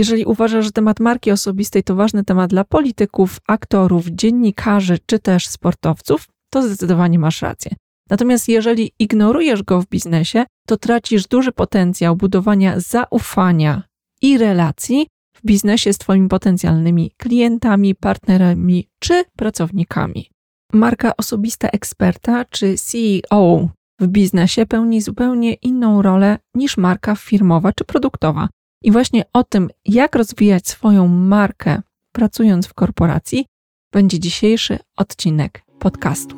Jeżeli uważasz, że temat marki osobistej to ważny temat dla polityków, aktorów, dziennikarzy czy też sportowców, to zdecydowanie masz rację. Natomiast jeżeli ignorujesz go w biznesie, to tracisz duży potencjał budowania zaufania i relacji w biznesie z Twoimi potencjalnymi klientami, partnerami czy pracownikami. Marka osobista eksperta czy CEO w biznesie pełni zupełnie inną rolę niż marka firmowa czy produktowa. I właśnie o tym, jak rozwijać swoją markę pracując w korporacji, będzie dzisiejszy odcinek podcastu.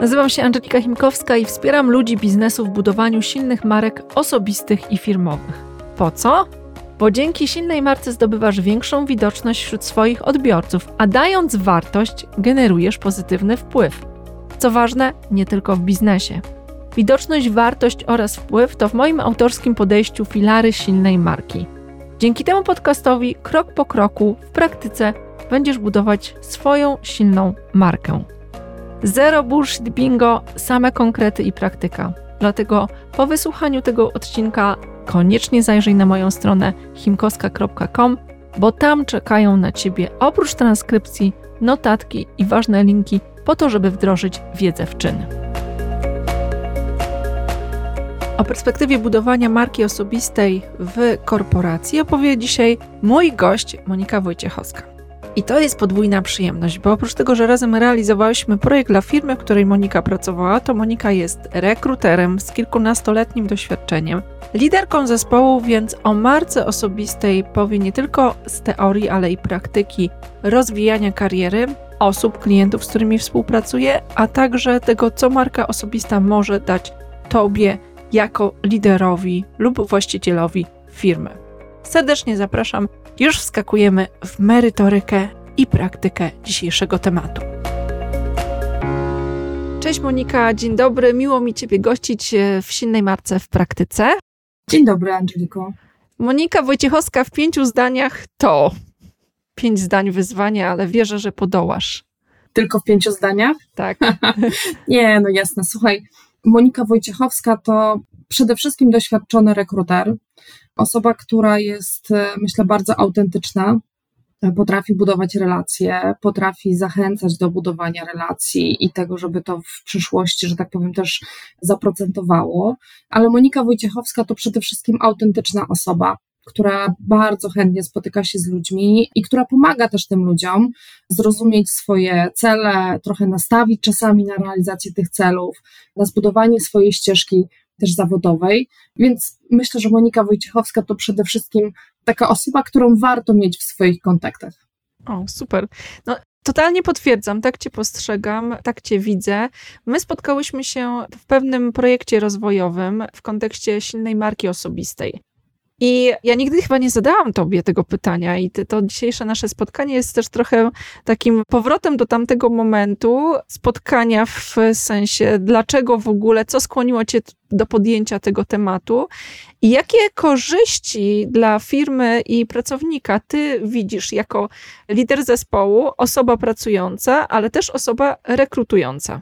Nazywam się Angelika Chimkowska i wspieram ludzi biznesu w budowaniu silnych marek osobistych i firmowych. Po co? Bo dzięki silnej marce zdobywasz większą widoczność wśród swoich odbiorców, a dając wartość, generujesz pozytywny wpływ. Co ważne, nie tylko w biznesie. Widoczność, wartość oraz wpływ to w moim autorskim podejściu filary silnej marki. Dzięki temu podcastowi, krok po kroku, w praktyce będziesz budować swoją silną markę. Zero bullshit bingo, same konkrety i praktyka. Dlatego po wysłuchaniu tego odcinka koniecznie zajrzyj na moją stronę himkoska.com, bo tam czekają na Ciebie oprócz transkrypcji, notatki i ważne linki po to, żeby wdrożyć wiedzę w czyn. O perspektywie budowania marki osobistej w korporacji opowie dzisiaj mój gość Monika Wojciechowska. I to jest podwójna przyjemność, bo oprócz tego, że razem realizowałyśmy projekt dla firmy, w której Monika pracowała, to Monika jest rekruterem z kilkunastoletnim doświadczeniem, liderką zespołu, więc o marce osobistej powie nie tylko z teorii, ale i praktyki rozwijania kariery osób, klientów, z którymi współpracuje, a także tego, co marka osobista może dać Tobie jako liderowi lub właścicielowi firmy. Serdecznie zapraszam już wskakujemy w merytorykę i praktykę dzisiejszego tematu. Cześć Monika, dzień dobry. Miło mi Ciebie gościć e, w silnej marce w praktyce. Dzień dobry, Angeliko. Monika Wojciechowska w pięciu zdaniach to pięć zdań wyzwania, ale wierzę, że podołasz. Tylko w pięciu zdaniach? Tak. Nie, no jasne. Słuchaj, Monika Wojciechowska to przede wszystkim doświadczony rekruter, Osoba, która jest, e, myślę, bardzo autentyczna, e, potrafi budować relacje, potrafi zachęcać do budowania relacji i tego, żeby to w przyszłości, że tak powiem, też zaprocentowało. Ale Monika Wojciechowska to przede wszystkim autentyczna osoba, która bardzo chętnie spotyka się z ludźmi i która pomaga też tym ludziom zrozumieć swoje cele, trochę nastawić czasami na realizację tych celów, na zbudowanie swojej ścieżki też zawodowej, więc myślę, że Monika Wojciechowska to przede wszystkim taka osoba, którą warto mieć w swoich kontaktach. O, super. No, Totalnie potwierdzam, tak Cię postrzegam, tak Cię widzę. My spotkałyśmy się w pewnym projekcie rozwojowym w kontekście silnej marki osobistej. I ja nigdy chyba nie zadałam tobie tego pytania, i to dzisiejsze nasze spotkanie jest też trochę takim powrotem do tamtego momentu spotkania w sensie, dlaczego w ogóle, co skłoniło cię do podjęcia tego tematu i jakie korzyści dla firmy i pracownika ty widzisz jako lider zespołu, osoba pracująca, ale też osoba rekrutująca.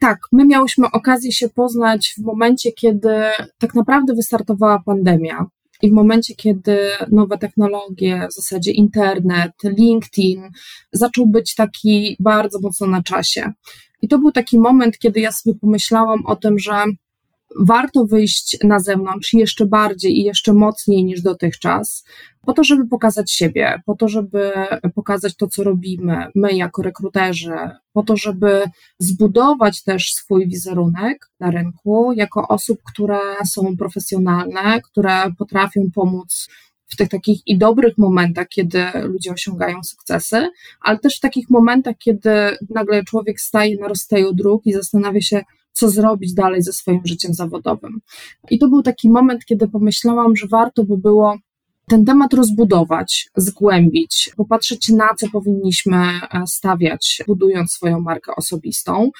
Tak, my miałyśmy okazję się poznać w momencie, kiedy tak naprawdę wystartowała pandemia. I w momencie, kiedy nowe technologie, w zasadzie internet, LinkedIn, zaczął być taki bardzo mocno na czasie. I to był taki moment, kiedy ja sobie pomyślałam o tym, że warto wyjść na zewnątrz jeszcze bardziej i jeszcze mocniej niż dotychczas, po to, żeby pokazać siebie, po to, żeby pokazać to, co robimy, my jako rekruterzy, po to, żeby zbudować też swój wizerunek na rynku jako osób, które są profesjonalne, które potrafią pomóc w tych takich i dobrych momentach, kiedy ludzie osiągają sukcesy, ale też w takich momentach, kiedy nagle człowiek staje na rozstaju dróg i zastanawia się, co zrobić dalej ze swoim życiem zawodowym. I to był taki moment, kiedy pomyślałam, że warto by było ten temat rozbudować, zgłębić, popatrzeć na co powinniśmy e, stawiać, budując swoją markę osobistą.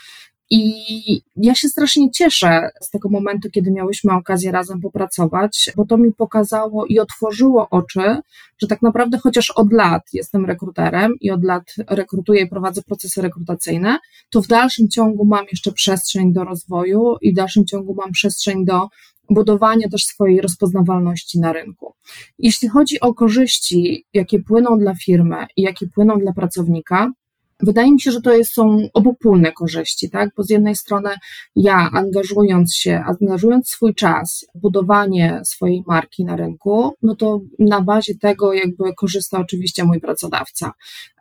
I ja się strasznie cieszę z tego momentu, kiedy miałyśmy okazję razem popracować, bo to mi pokazało i otworzyło oczy, że tak naprawdę chociaż od lat jestem rekruterem i od lat rekrutuję i prowadzę procesy rekrutacyjne, to w dalszym ciągu mam jeszcze przestrzeń do rozwoju i w dalszym ciągu mam przestrzeń do budowania też swojej rozpoznawalności na rynku. Jeśli chodzi o korzyści, jakie płyną dla firmy i jakie płyną dla pracownika, Wydaje mi się, że to jest, są obopólne korzyści, tak? Bo z jednej strony ja angażując się, angażując swój czas, budowanie swojej marki na rynku, no to na bazie tego jakby korzysta oczywiście mój pracodawca.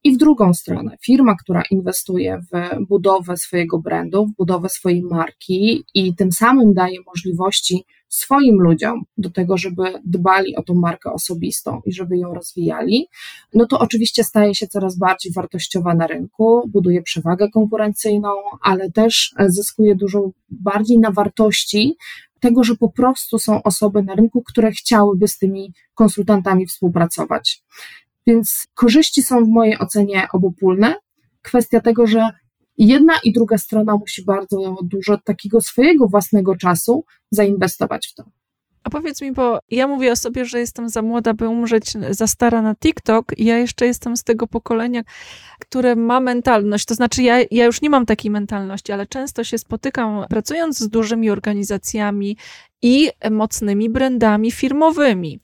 I w drugą stronę, firma, która inwestuje w budowę swojego brandu, w budowę swojej marki i tym samym daje możliwości swoim ludziom do tego, żeby dbali o tą markę osobistą i żeby ją rozwijali, no to oczywiście staje się coraz bardziej wartościowa na rynku, buduje przewagę konkurencyjną, ale też zyskuje dużo bardziej na wartości tego, że po prostu są osoby na rynku, które chciałyby z tymi konsultantami współpracować. Więc korzyści są w mojej ocenie obopólne. Kwestia tego, że jedna i druga strona musi bardzo dużo takiego swojego własnego czasu zainwestować w to. A powiedz mi, bo ja mówię o sobie, że jestem za młoda, by umrzeć za stara na TikTok, ja jeszcze jestem z tego pokolenia, które ma mentalność. To znaczy, ja, ja już nie mam takiej mentalności, ale często się spotykam, pracując z dużymi organizacjami i mocnymi brandami firmowymi,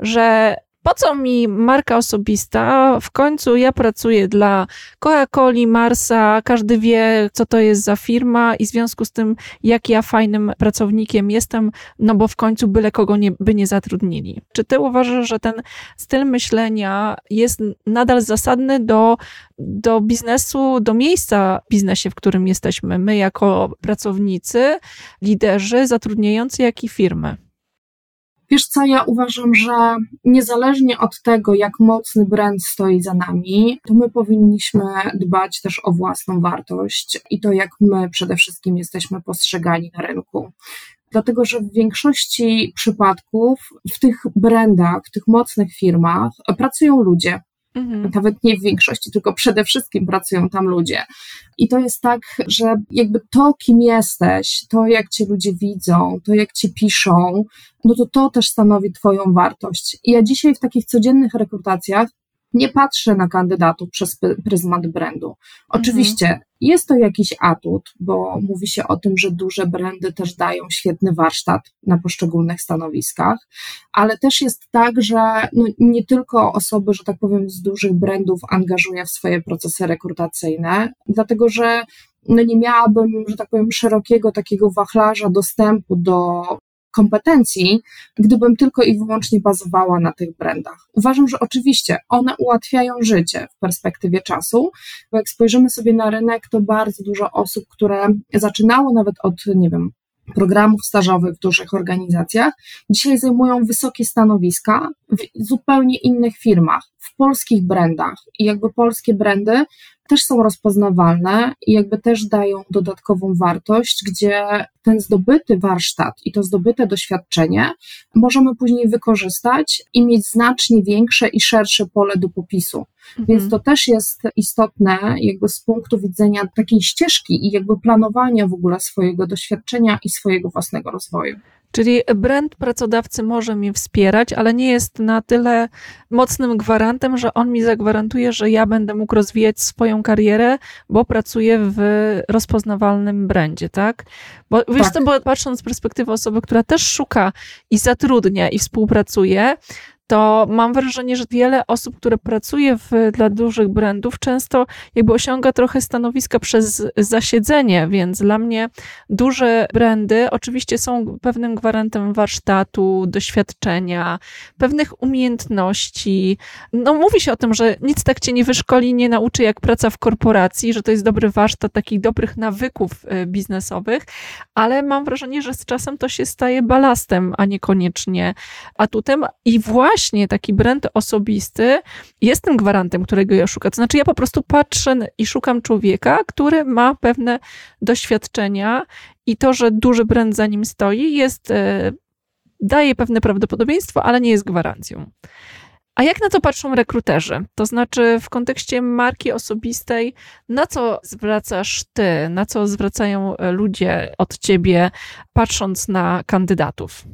że po co mi marka osobista? W końcu ja pracuję dla Coca-Coli, Marsa, każdy wie, co to jest za firma i w związku z tym, jak ja fajnym pracownikiem jestem, no bo w końcu byle kogo nie, by nie zatrudnili. Czy ty uważasz, że ten styl myślenia jest nadal zasadny do, do biznesu, do miejsca w biznesie, w którym jesteśmy, my jako pracownicy, liderzy, zatrudniający, jak i firmy? Wiesz co, ja uważam, że niezależnie od tego, jak mocny brand stoi za nami, to my powinniśmy dbać też o własną wartość i to, jak my przede wszystkim jesteśmy postrzegani na rynku dlatego że w większości przypadków w tych brandach, w tych mocnych firmach pracują ludzie. Mhm. Nawet nie w większości, tylko przede wszystkim pracują tam ludzie. I to jest tak, że jakby to, kim jesteś, to jak cię ludzie widzą, to jak cię piszą, no to to też stanowi Twoją wartość. I ja dzisiaj w takich codziennych rekrutacjach nie patrzę na kandydatów przez pryzmat brandu. Oczywiście mhm. jest to jakiś atut, bo mówi się o tym, że duże brandy też dają świetny warsztat na poszczególnych stanowiskach, ale też jest tak, że no nie tylko osoby, że tak powiem, z dużych brandów angażuję w swoje procesy rekrutacyjne, dlatego że no nie miałabym, że tak powiem, szerokiego takiego wachlarza dostępu do kompetencji, gdybym tylko i wyłącznie bazowała na tych brandach. Uważam, że oczywiście one ułatwiają życie w perspektywie czasu, bo jak spojrzymy sobie na rynek, to bardzo dużo osób, które zaczynało nawet od, nie wiem, programów stażowych w dużych organizacjach, dzisiaj zajmują wysokie stanowiska w zupełnie innych firmach, w polskich brandach. I jakby polskie brandy też są rozpoznawalne i jakby też dają dodatkową wartość, gdzie ten zdobyty warsztat i to zdobyte doświadczenie możemy później wykorzystać i mieć znacznie większe i szersze pole do popisu. Mhm. Więc to też jest istotne, jakby z punktu widzenia takiej ścieżki i jakby planowania w ogóle swojego doświadczenia i swojego własnego rozwoju. Czyli brand pracodawcy może mnie wspierać, ale nie jest na tyle mocnym gwarantem, że on mi zagwarantuje, że ja będę mógł rozwijać swoją karierę, bo pracuję w rozpoznawalnym brandzie, tak? Bo wiesz tak. co, bo patrząc z perspektywy osoby, która też szuka i zatrudnia i współpracuje, to mam wrażenie, że wiele osób, które pracuje w, dla dużych brandów, często jakby osiąga trochę stanowiska przez zasiedzenie, więc dla mnie duże brandy oczywiście są pewnym gwarantem warsztatu, doświadczenia, pewnych umiejętności. No mówi się o tym, że nic tak cię nie wyszkoli, nie nauczy jak praca w korporacji, że to jest dobry warsztat takich dobrych nawyków y, biznesowych, ale mam wrażenie, że z czasem to się staje balastem, a niekoniecznie atutem i właśnie właśnie taki brand osobisty jest tym gwarantem, którego ja szukam. To znaczy, ja po prostu patrzę i szukam człowieka, który ma pewne doświadczenia i to, że duży brand za nim stoi, jest, e, daje pewne prawdopodobieństwo, ale nie jest gwarancją. A jak na to patrzą rekruterzy? To znaczy, w kontekście marki osobistej, na co zwracasz ty, na co zwracają e, ludzie od ciebie, patrząc na kandydatów?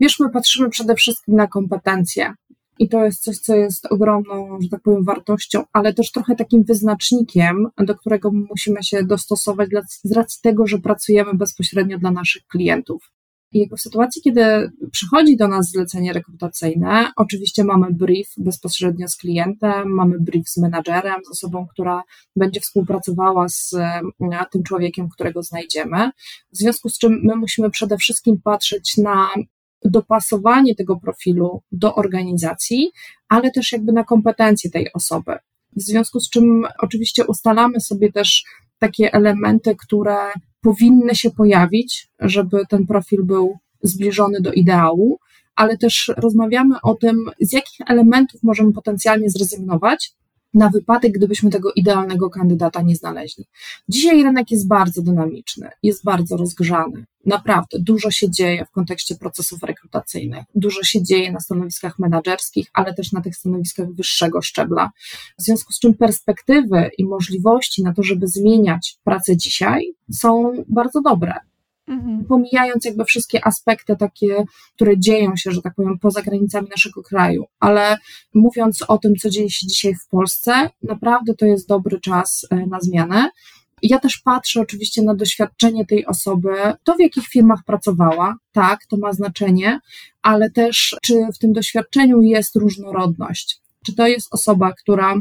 Wiesz, my patrzymy przede wszystkim na kompetencje. I to jest coś, co jest ogromną, że tak powiem, wartością, ale też trochę takim wyznacznikiem, do którego musimy się dostosować z racji tego, że pracujemy bezpośrednio dla naszych klientów. I w sytuacji, kiedy przychodzi do nas zlecenie rekrutacyjne, oczywiście mamy brief bezpośrednio z klientem, mamy brief z menadżerem, z osobą, która będzie współpracowała z tym człowiekiem, którego znajdziemy. W związku z czym my musimy przede wszystkim patrzeć na dopasowanie tego profilu do organizacji, ale też jakby na kompetencje tej osoby. W związku z czym oczywiście ustalamy sobie też takie elementy, które powinny się pojawić, żeby ten profil był zbliżony do ideału, ale też rozmawiamy o tym, z jakich elementów możemy potencjalnie zrezygnować, na wypadek, gdybyśmy tego idealnego kandydata nie znaleźli. Dzisiaj rynek jest bardzo dynamiczny, jest bardzo rozgrzany. Naprawdę dużo się dzieje w kontekście procesów rekrutacyjnych, dużo się dzieje na stanowiskach menedżerskich, ale też na tych stanowiskach wyższego szczebla. W związku z czym perspektywy i możliwości na to, żeby zmieniać pracę dzisiaj są bardzo dobre. Mhm. Pomijając jakby wszystkie aspekty takie, które dzieją się, że tak powiem, poza granicami naszego kraju, ale mówiąc o tym, co dzieje się dzisiaj w Polsce, naprawdę to jest dobry czas e, na zmianę. Ja też patrzę oczywiście na doświadczenie tej osoby, to w jakich firmach pracowała, tak, to ma znaczenie, ale też czy w tym doświadczeniu jest różnorodność. Czy to jest osoba, która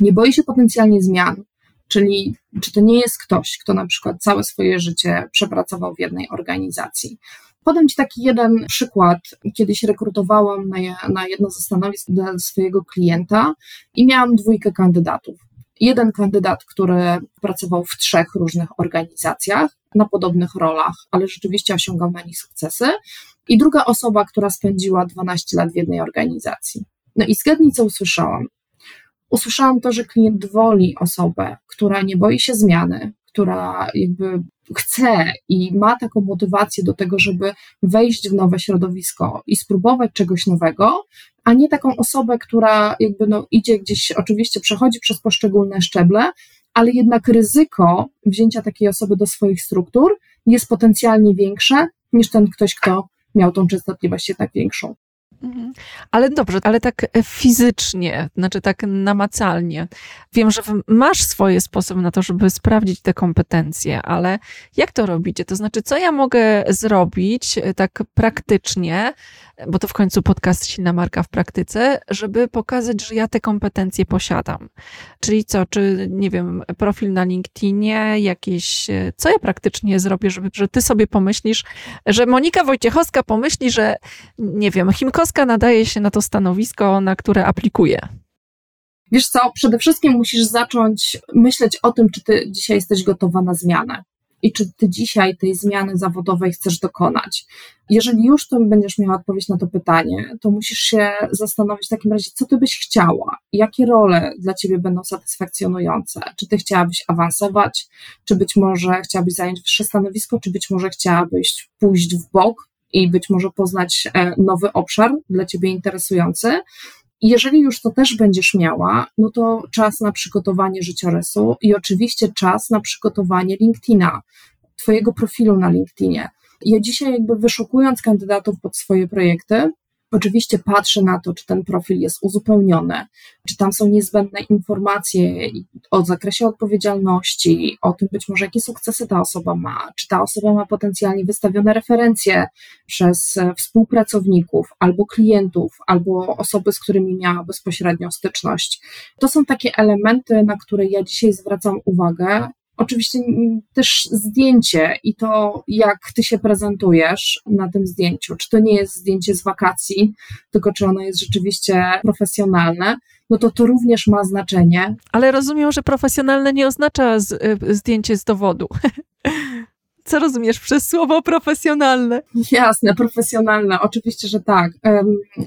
nie boi się potencjalnie zmian, Czyli czy to nie jest ktoś, kto na przykład całe swoje życie przepracował w jednej organizacji. Podam Ci taki jeden przykład. Kiedyś rekrutowałam na, na jedno ze stanowisk dla swojego klienta i miałam dwójkę kandydatów. Jeden kandydat, który pracował w trzech różnych organizacjach na podobnych rolach, ale rzeczywiście osiągał na nich sukcesy, i druga osoba, która spędziła 12 lat w jednej organizacji. No i zgadnij, co usłyszałam usłyszałam to, że klient woli osobę, która nie boi się zmiany, która jakby chce i ma taką motywację do tego, żeby wejść w nowe środowisko i spróbować czegoś nowego, a nie taką osobę, która jakby no idzie gdzieś, oczywiście przechodzi przez poszczególne szczeble, ale jednak ryzyko wzięcia takiej osoby do swoich struktur jest potencjalnie większe niż ten ktoś, kto miał tą częstotliwość jednak większą. Mhm. Ale dobrze, ale tak e, fizycznie, znaczy tak namacalnie. Wiem, że masz swoje sposoby na to, żeby sprawdzić te kompetencje, ale jak to robicie? To znaczy, co ja mogę zrobić e, tak praktycznie, bo to w końcu podcast Silna Marka w praktyce, żeby pokazać, że ja te kompetencje posiadam. Czyli co, czy nie wiem, profil na LinkedInie, jakieś, e, co ja praktycznie zrobię, żeby, że ty sobie pomyślisz, że Monika Wojciechowska pomyśli, że nie wiem, Nadaje się na to stanowisko, na które aplikuje. Wiesz co, przede wszystkim musisz zacząć myśleć o tym, czy ty dzisiaj jesteś gotowa na zmianę i czy ty dzisiaj tej zmiany zawodowej chcesz dokonać. Jeżeli już to będziesz miała odpowiedź na to pytanie, to musisz się zastanowić w takim razie, co ty byś chciała, jakie role dla ciebie będą satysfakcjonujące. Czy ty chciałabyś awansować, czy być może chciałabyś zająć wyższe stanowisko, czy być może chciałabyś pójść w bok i być może poznać e, nowy obszar dla ciebie interesujący. Jeżeli już to też będziesz miała, no to czas na przygotowanie życiorysu i oczywiście czas na przygotowanie LinkedIna, Twojego profilu na LinkedInie. Ja dzisiaj, jakby wyszukując kandydatów pod swoje projekty, Oczywiście patrzę na to, czy ten profil jest uzupełniony, czy tam są niezbędne informacje o zakresie odpowiedzialności, o tym być może jakie sukcesy ta osoba ma, czy ta osoba ma potencjalnie wystawione referencje przez współpracowników albo klientów, albo osoby, z którymi miała bezpośrednią styczność. To są takie elementy, na które ja dzisiaj zwracam uwagę Oczywiście też zdjęcie i to, jak ty się prezentujesz na tym zdjęciu. Czy to nie jest zdjęcie z wakacji, tylko czy ono jest rzeczywiście profesjonalne, no to to również ma znaczenie. Ale rozumiem, że profesjonalne nie oznacza z, y, zdjęcie z dowodu. Co rozumiesz przez słowo profesjonalne? Jasne, profesjonalne, oczywiście, że tak.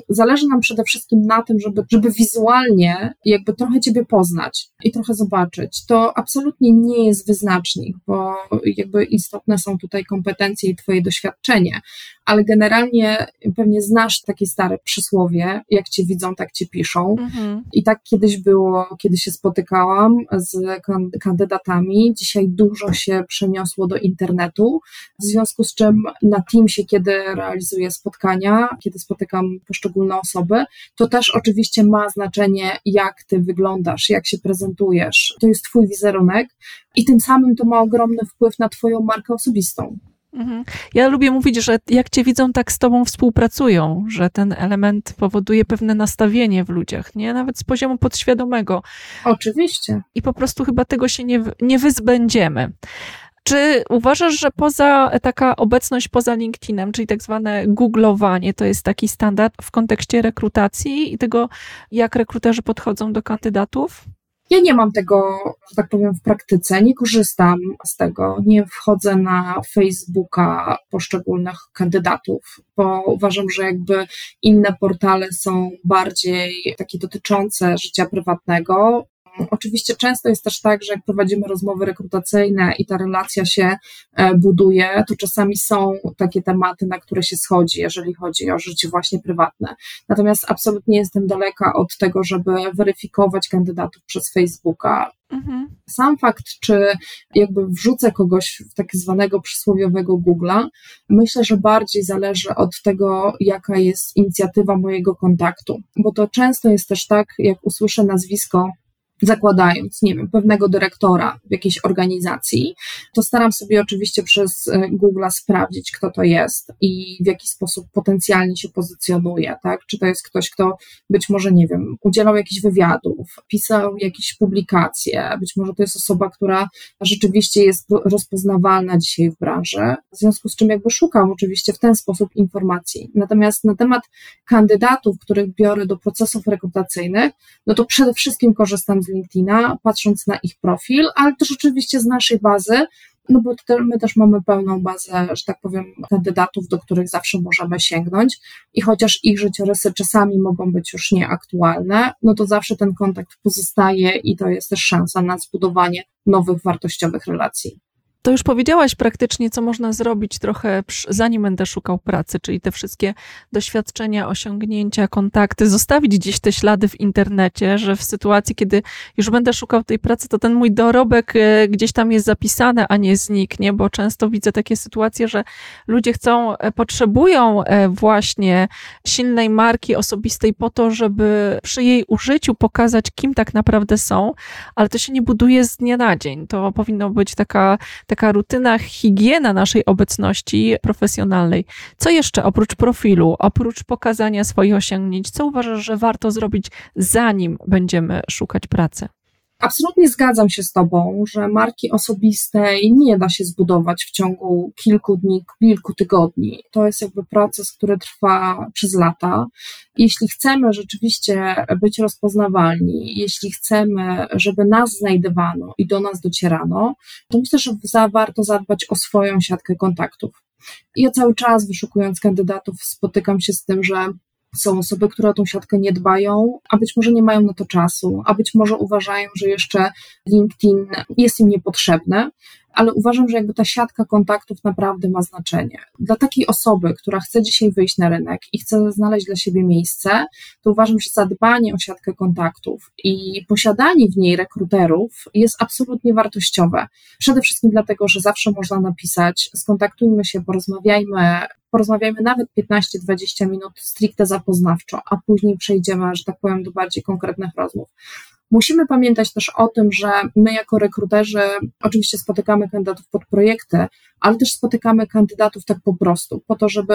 Zależy nam przede wszystkim na tym, żeby, żeby wizualnie jakby trochę Ciebie poznać i trochę zobaczyć. To absolutnie nie jest wyznacznik, bo jakby istotne są tutaj kompetencje i Twoje doświadczenie, ale generalnie pewnie znasz takie stare przysłowie, jak Cię widzą, tak Cię piszą. Mhm. I tak kiedyś było, kiedy się spotykałam z kandydatami. Dzisiaj dużo się przeniosło do internetu internetu, w związku z czym na Teamsie, kiedy realizuję spotkania, kiedy spotykam poszczególne osoby, to też oczywiście ma znaczenie, jak ty wyglądasz, jak się prezentujesz. To jest twój wizerunek i tym samym to ma ogromny wpływ na twoją markę osobistą. Mhm. Ja lubię mówić, że jak cię widzą, tak z tobą współpracują, że ten element powoduje pewne nastawienie w ludziach, nie? Nawet z poziomu podświadomego. Oczywiście. I po prostu chyba tego się nie, nie wyzbędziemy. Czy uważasz, że poza taka obecność poza LinkedInem, czyli tak zwane googlowanie, to jest taki standard w kontekście rekrutacji i tego, jak rekruterzy podchodzą do kandydatów? Ja nie mam tego, że tak powiem, w praktyce, nie korzystam z tego, nie wchodzę na Facebooka poszczególnych kandydatów, bo uważam, że jakby inne portale są bardziej takie dotyczące życia prywatnego. Oczywiście często jest też tak, że jak prowadzimy rozmowy rekrutacyjne i ta relacja się e, buduje, to czasami są takie tematy, na które się schodzi, jeżeli chodzi o życie właśnie prywatne. Natomiast absolutnie jestem daleka od tego, żeby weryfikować kandydatów przez Facebooka. Mhm. Sam fakt, czy jakby wrzucę kogoś w tak zwanego przysłowiowego Google'a, myślę, że bardziej zależy od tego, jaka jest inicjatywa mojego kontaktu. Bo to często jest też tak, jak usłyszę nazwisko zakładając, nie wiem, pewnego dyrektora w jakiejś organizacji, to staram sobie oczywiście przez e, Google sprawdzić, kto to jest i w jaki sposób potencjalnie się pozycjonuje, tak? Czy to jest ktoś, kto być może, nie wiem, udzielał jakichś wywiadów, pisał jakieś publikacje, być może to jest osoba, która rzeczywiście jest rozpoznawalna dzisiaj w branży, w związku z czym jakby szukam oczywiście w ten sposób informacji. Natomiast na temat kandydatów, których biorę do procesów rekrutacyjnych, no to przede wszystkim korzystam z LinkedIna, patrząc na ich profil, ale też oczywiście z naszej bazy, no bo my też mamy pełną bazę, że tak powiem, kandydatów, do których zawsze możemy sięgnąć i chociaż ich życiorysy czasami mogą być już nieaktualne, no to zawsze ten kontakt pozostaje i to jest też szansa na zbudowanie nowych wartościowych relacji. To już powiedziałaś praktycznie, co można zrobić trochę zanim będę szukał pracy, czyli te wszystkie doświadczenia, osiągnięcia, kontakty, zostawić gdzieś te ślady w internecie, że w sytuacji, kiedy już będę szukał tej pracy, to ten mój dorobek e, gdzieś tam jest zapisany, a nie zniknie, bo często widzę takie sytuacje, że ludzie chcą, e, potrzebują e, właśnie silnej marki osobistej po to, żeby przy jej użyciu pokazać, kim tak naprawdę są, ale to się nie buduje z dnia na dzień. To powinno być taka taka rutyna, higiena naszej obecności profesjonalnej. Co jeszcze oprócz profilu, oprócz pokazania swoich osiągnięć, co uważasz, że warto zrobić, zanim będziemy szukać pracy? Absolutnie zgadzam się z Tobą, że marki osobistej nie da się zbudować w ciągu kilku dni, kilku tygodni. To jest jakby proces, który trwa przez lata. Jeśli chcemy rzeczywiście być rozpoznawalni, jeśli chcemy, żeby nas znajdowano i do nas docierano, to myślę, że warto zadbać o swoją siatkę kontaktów. Ja cały czas wyszukując kandydatów spotykam się z tym, że są osoby, które o tą siatkę nie dbają, a być może nie mają na to czasu, a być może uważają, że jeszcze LinkedIn jest im niepotrzebny, ale uważam, że jakby ta siatka kontaktów naprawdę ma znaczenie. Dla takiej osoby, która chce dzisiaj wyjść na rynek i chce znaleźć dla siebie miejsce, to uważam, że zadbanie o siatkę kontaktów i posiadanie w niej rekruterów jest absolutnie wartościowe. Przede wszystkim dlatego, że zawsze można napisać, skontaktujmy się, porozmawiajmy, porozmawiajmy nawet 15-20 minut stricte zapoznawczo, a później przejdziemy, że tak powiem, do bardziej konkretnych rozmów. Musimy pamiętać też o tym, że my jako rekruterzy oczywiście spotykamy kandydatów pod projekty, ale też spotykamy kandydatów tak po prostu, po to, żeby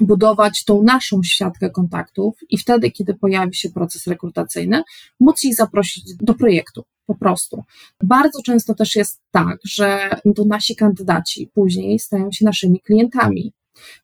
budować tą naszą siatkę kontaktów i wtedy, kiedy pojawi się proces rekrutacyjny, móc ich zaprosić do projektu. Po prostu. Bardzo często też jest tak, że to nasi kandydaci później stają się naszymi klientami.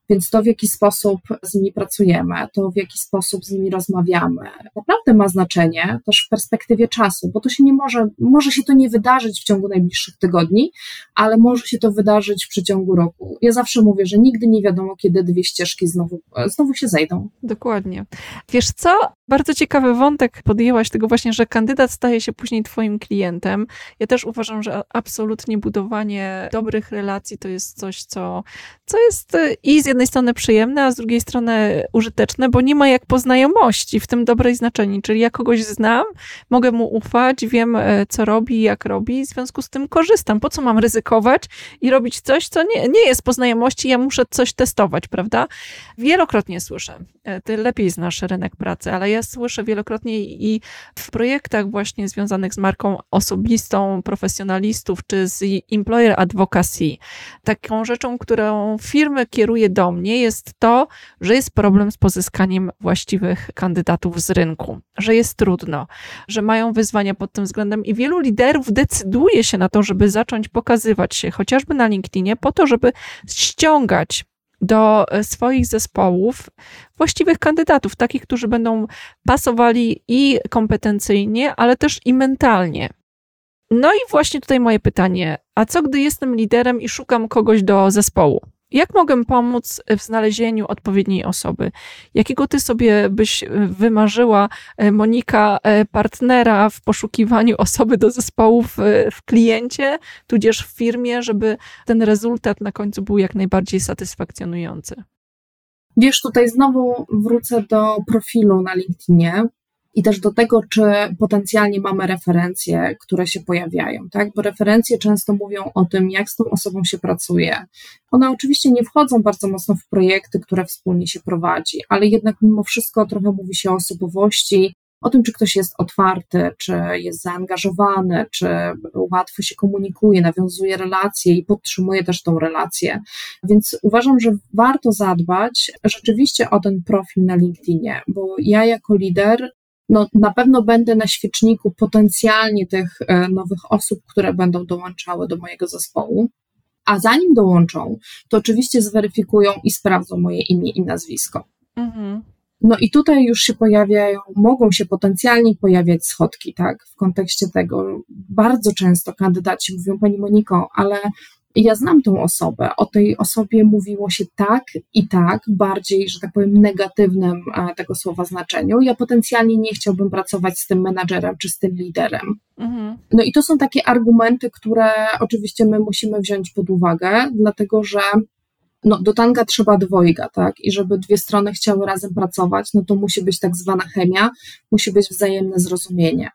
Więc to, w jaki sposób z nimi pracujemy, to w jaki sposób z nimi rozmawiamy, naprawdę ma znaczenie też w perspektywie czasu, bo to się nie może, może się to nie wydarzyć w ciągu najbliższych tygodni, ale może się to wydarzyć w przeciągu roku. Ja zawsze mówię, że nigdy nie wiadomo, kiedy dwie ścieżki znowu, znowu się zejdą. Dokładnie. Wiesz co? Bardzo ciekawy wątek podjęłaś tego właśnie, że kandydat staje się później twoim klientem. Ja też uważam, że absolutnie budowanie dobrych relacji to jest coś, co, co jest i z jednej strony przyjemne, a z drugiej strony użyteczne, bo nie ma jak po znajomości, w tym dobrej znaczeniu. Czyli ja kogoś znam, mogę mu ufać, wiem, e, co robi, jak robi, w związku z tym korzystam. Po co mam ryzykować i robić coś, co nie, nie jest po znajomości, ja muszę coś testować, prawda? Wielokrotnie słyszę, e, ty lepiej znasz rynek pracy, ale ja słyszę wielokrotnie i w projektach właśnie związanych z marką osobistą profesjonalistów czy z employer advocacy, taką rzeczą, którą firmy kieruje do mnie jest to, że jest problem z pozyskaniem właściwych kandydatów z rynku, że jest trudno, że mają wyzwania pod tym względem i wielu liderów decyduje się na to, żeby zacząć pokazywać się chociażby na LinkedInie po to, żeby ściągać do e, swoich zespołów właściwych kandydatów, takich, którzy będą pasowali i kompetencyjnie, ale też i mentalnie. No i właśnie tutaj moje pytanie: a co gdy jestem liderem i szukam kogoś do zespołu? Jak mogę pomóc w znalezieniu odpowiedniej osoby? Jakiego ty sobie byś e, wymarzyła, e, Monika, e, partnera w poszukiwaniu osoby do zespołu w, w kliencie, tudzież w firmie, żeby ten rezultat na końcu był jak najbardziej satysfakcjonujący? Wiesz, tutaj znowu wrócę do profilu na LinkedInie, i też do tego, czy potencjalnie mamy referencje, które się pojawiają, tak? Bo referencje często mówią o tym, jak z tą osobą się pracuje. One oczywiście nie wchodzą bardzo mocno w projekty, które wspólnie się prowadzi, ale jednak mimo wszystko trochę mówi się o osobowości, o tym, czy ktoś jest otwarty, czy jest zaangażowany, czy łatwo się komunikuje, nawiązuje relacje i podtrzymuje też tą relację. Więc uważam, że warto zadbać rzeczywiście o ten profil na LinkedInie, bo ja jako lider no, na pewno będę na świeczniku potencjalnie tych e, nowych osób, które będą dołączały do mojego zespołu. A zanim dołączą, to oczywiście zweryfikują i sprawdzą moje imię i nazwisko. Mhm. No i tutaj już się pojawiają, mogą się potencjalnie pojawiać schodki, tak, w kontekście tego. Bardzo często kandydaci mówią, Pani Moniko, ale ja znam tą osobę, o tej osobie mówiło się tak i tak, bardziej, że tak powiem, negatywnym e, tego słowa znaczeniu. Ja potencjalnie nie chciałbym pracować z tym menadżerem czy z tym liderem. Mhm. No i to są takie argumenty, które oczywiście my musimy wziąć pod uwagę, dlatego że no, do tanga trzeba dwojga, tak? I żeby dwie strony chciały razem pracować, no to musi być tak zwana chemia, musi być wzajemne zrozumienie.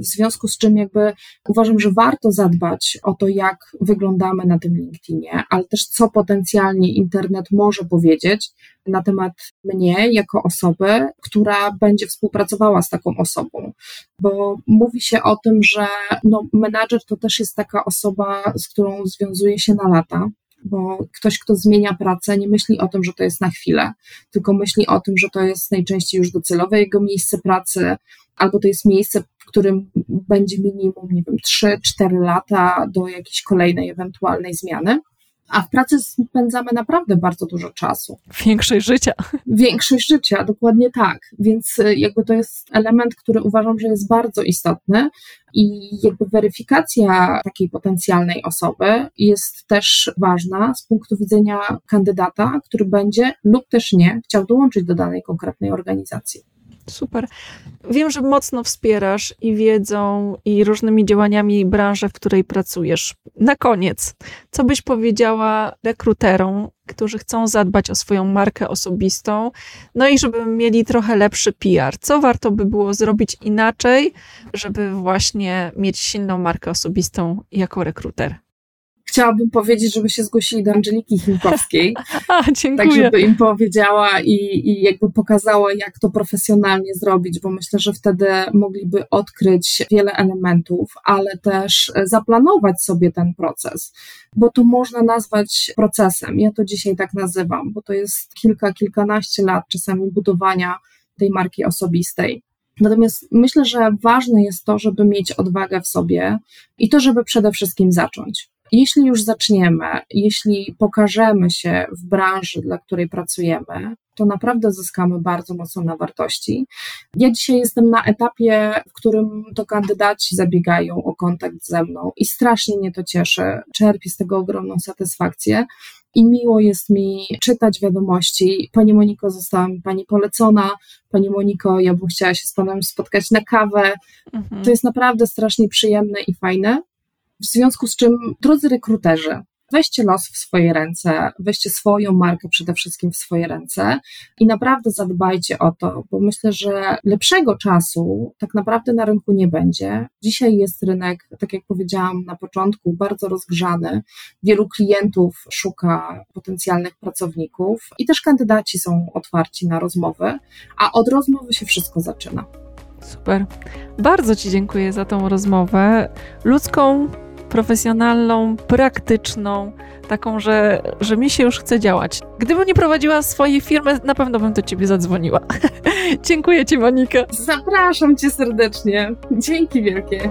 W związku z czym jakby uważam, że warto zadbać o to, jak wyglądamy na tym LinkedInie, ale też co potencjalnie internet może powiedzieć na temat mnie jako osoby, która będzie współpracowała z taką osobą. Bo mówi się o tym, że no, menadżer to też jest taka osoba, z którą związuje się na lata bo ktoś, kto zmienia pracę, nie myśli o tym, że to jest na chwilę, tylko myśli o tym, że to jest najczęściej już docelowe jego miejsce pracy, albo to jest miejsce, w którym będzie minimum, nie wiem, 3-4 lata do jakiejś kolejnej ewentualnej zmiany a w pracy spędzamy naprawdę bardzo dużo czasu. Większość życia. Większość życia, dokładnie tak. Więc y, jakby to jest element, który uważam, że jest bardzo istotny i jakby weryfikacja takiej potencjalnej osoby jest też ważna z punktu widzenia kandydata, który będzie lub też nie chciał dołączyć do danej konkretnej organizacji. Super. Wiem, że mocno wspierasz i wiedzą, i różnymi działaniami branżę, w której pracujesz. Na koniec, co byś powiedziała rekruterom, którzy chcą zadbać o swoją markę osobistą, no i żeby mieli trochę lepszy PR? Co warto by było zrobić inaczej, żeby właśnie mieć silną markę osobistą jako rekruter? Chciałabym powiedzieć, żeby się zgłosili do Angeliki Chinkowskiej. A, dziękuję. Tak, żeby im powiedziała i, i jakby pokazała, jak to profesjonalnie zrobić, bo myślę, że wtedy mogliby odkryć wiele elementów, ale też zaplanować sobie ten proces, bo to można nazwać procesem. Ja to dzisiaj tak nazywam, bo to jest kilka, kilkanaście lat czasami budowania tej marki osobistej. Natomiast myślę, że ważne jest to, żeby mieć odwagę w sobie i to, żeby przede wszystkim zacząć. Jeśli już zaczniemy, jeśli pokażemy się w branży, dla której pracujemy, to naprawdę zyskamy bardzo mocno na wartości. Ja dzisiaj jestem na etapie, w którym to kandydaci zabiegają o kontakt ze mną i strasznie mnie to cieszy. Czerpię z tego ogromną satysfakcję i miło jest mi czytać wiadomości. Pani Moniko, została mi Pani polecona. Pani Moniko, ja bym chciała się z Panem spotkać na kawę. Mhm. To jest naprawdę strasznie przyjemne i fajne. W związku z czym, drodzy rekruterzy, weźcie los w swoje ręce, weźcie swoją markę przede wszystkim w swoje ręce i naprawdę zadbajcie o to, bo myślę, że lepszego czasu tak naprawdę na rynku nie będzie. Dzisiaj jest rynek, tak jak powiedziałam na początku, bardzo rozgrzany. Wielu klientów szuka potencjalnych pracowników i też kandydaci są otwarci na rozmowy, a od rozmowy się wszystko zaczyna. Super. Bardzo Ci dziękuję za tą rozmowę. Ludzką, profesjonalną, praktyczną, taką, że, że mi się już chce działać. Gdybym nie prowadziła swojej firmy, na pewno bym do Ciebie zadzwoniła. dziękuję Ci, Monika. Zapraszam Cię serdecznie. Dzięki wielkie.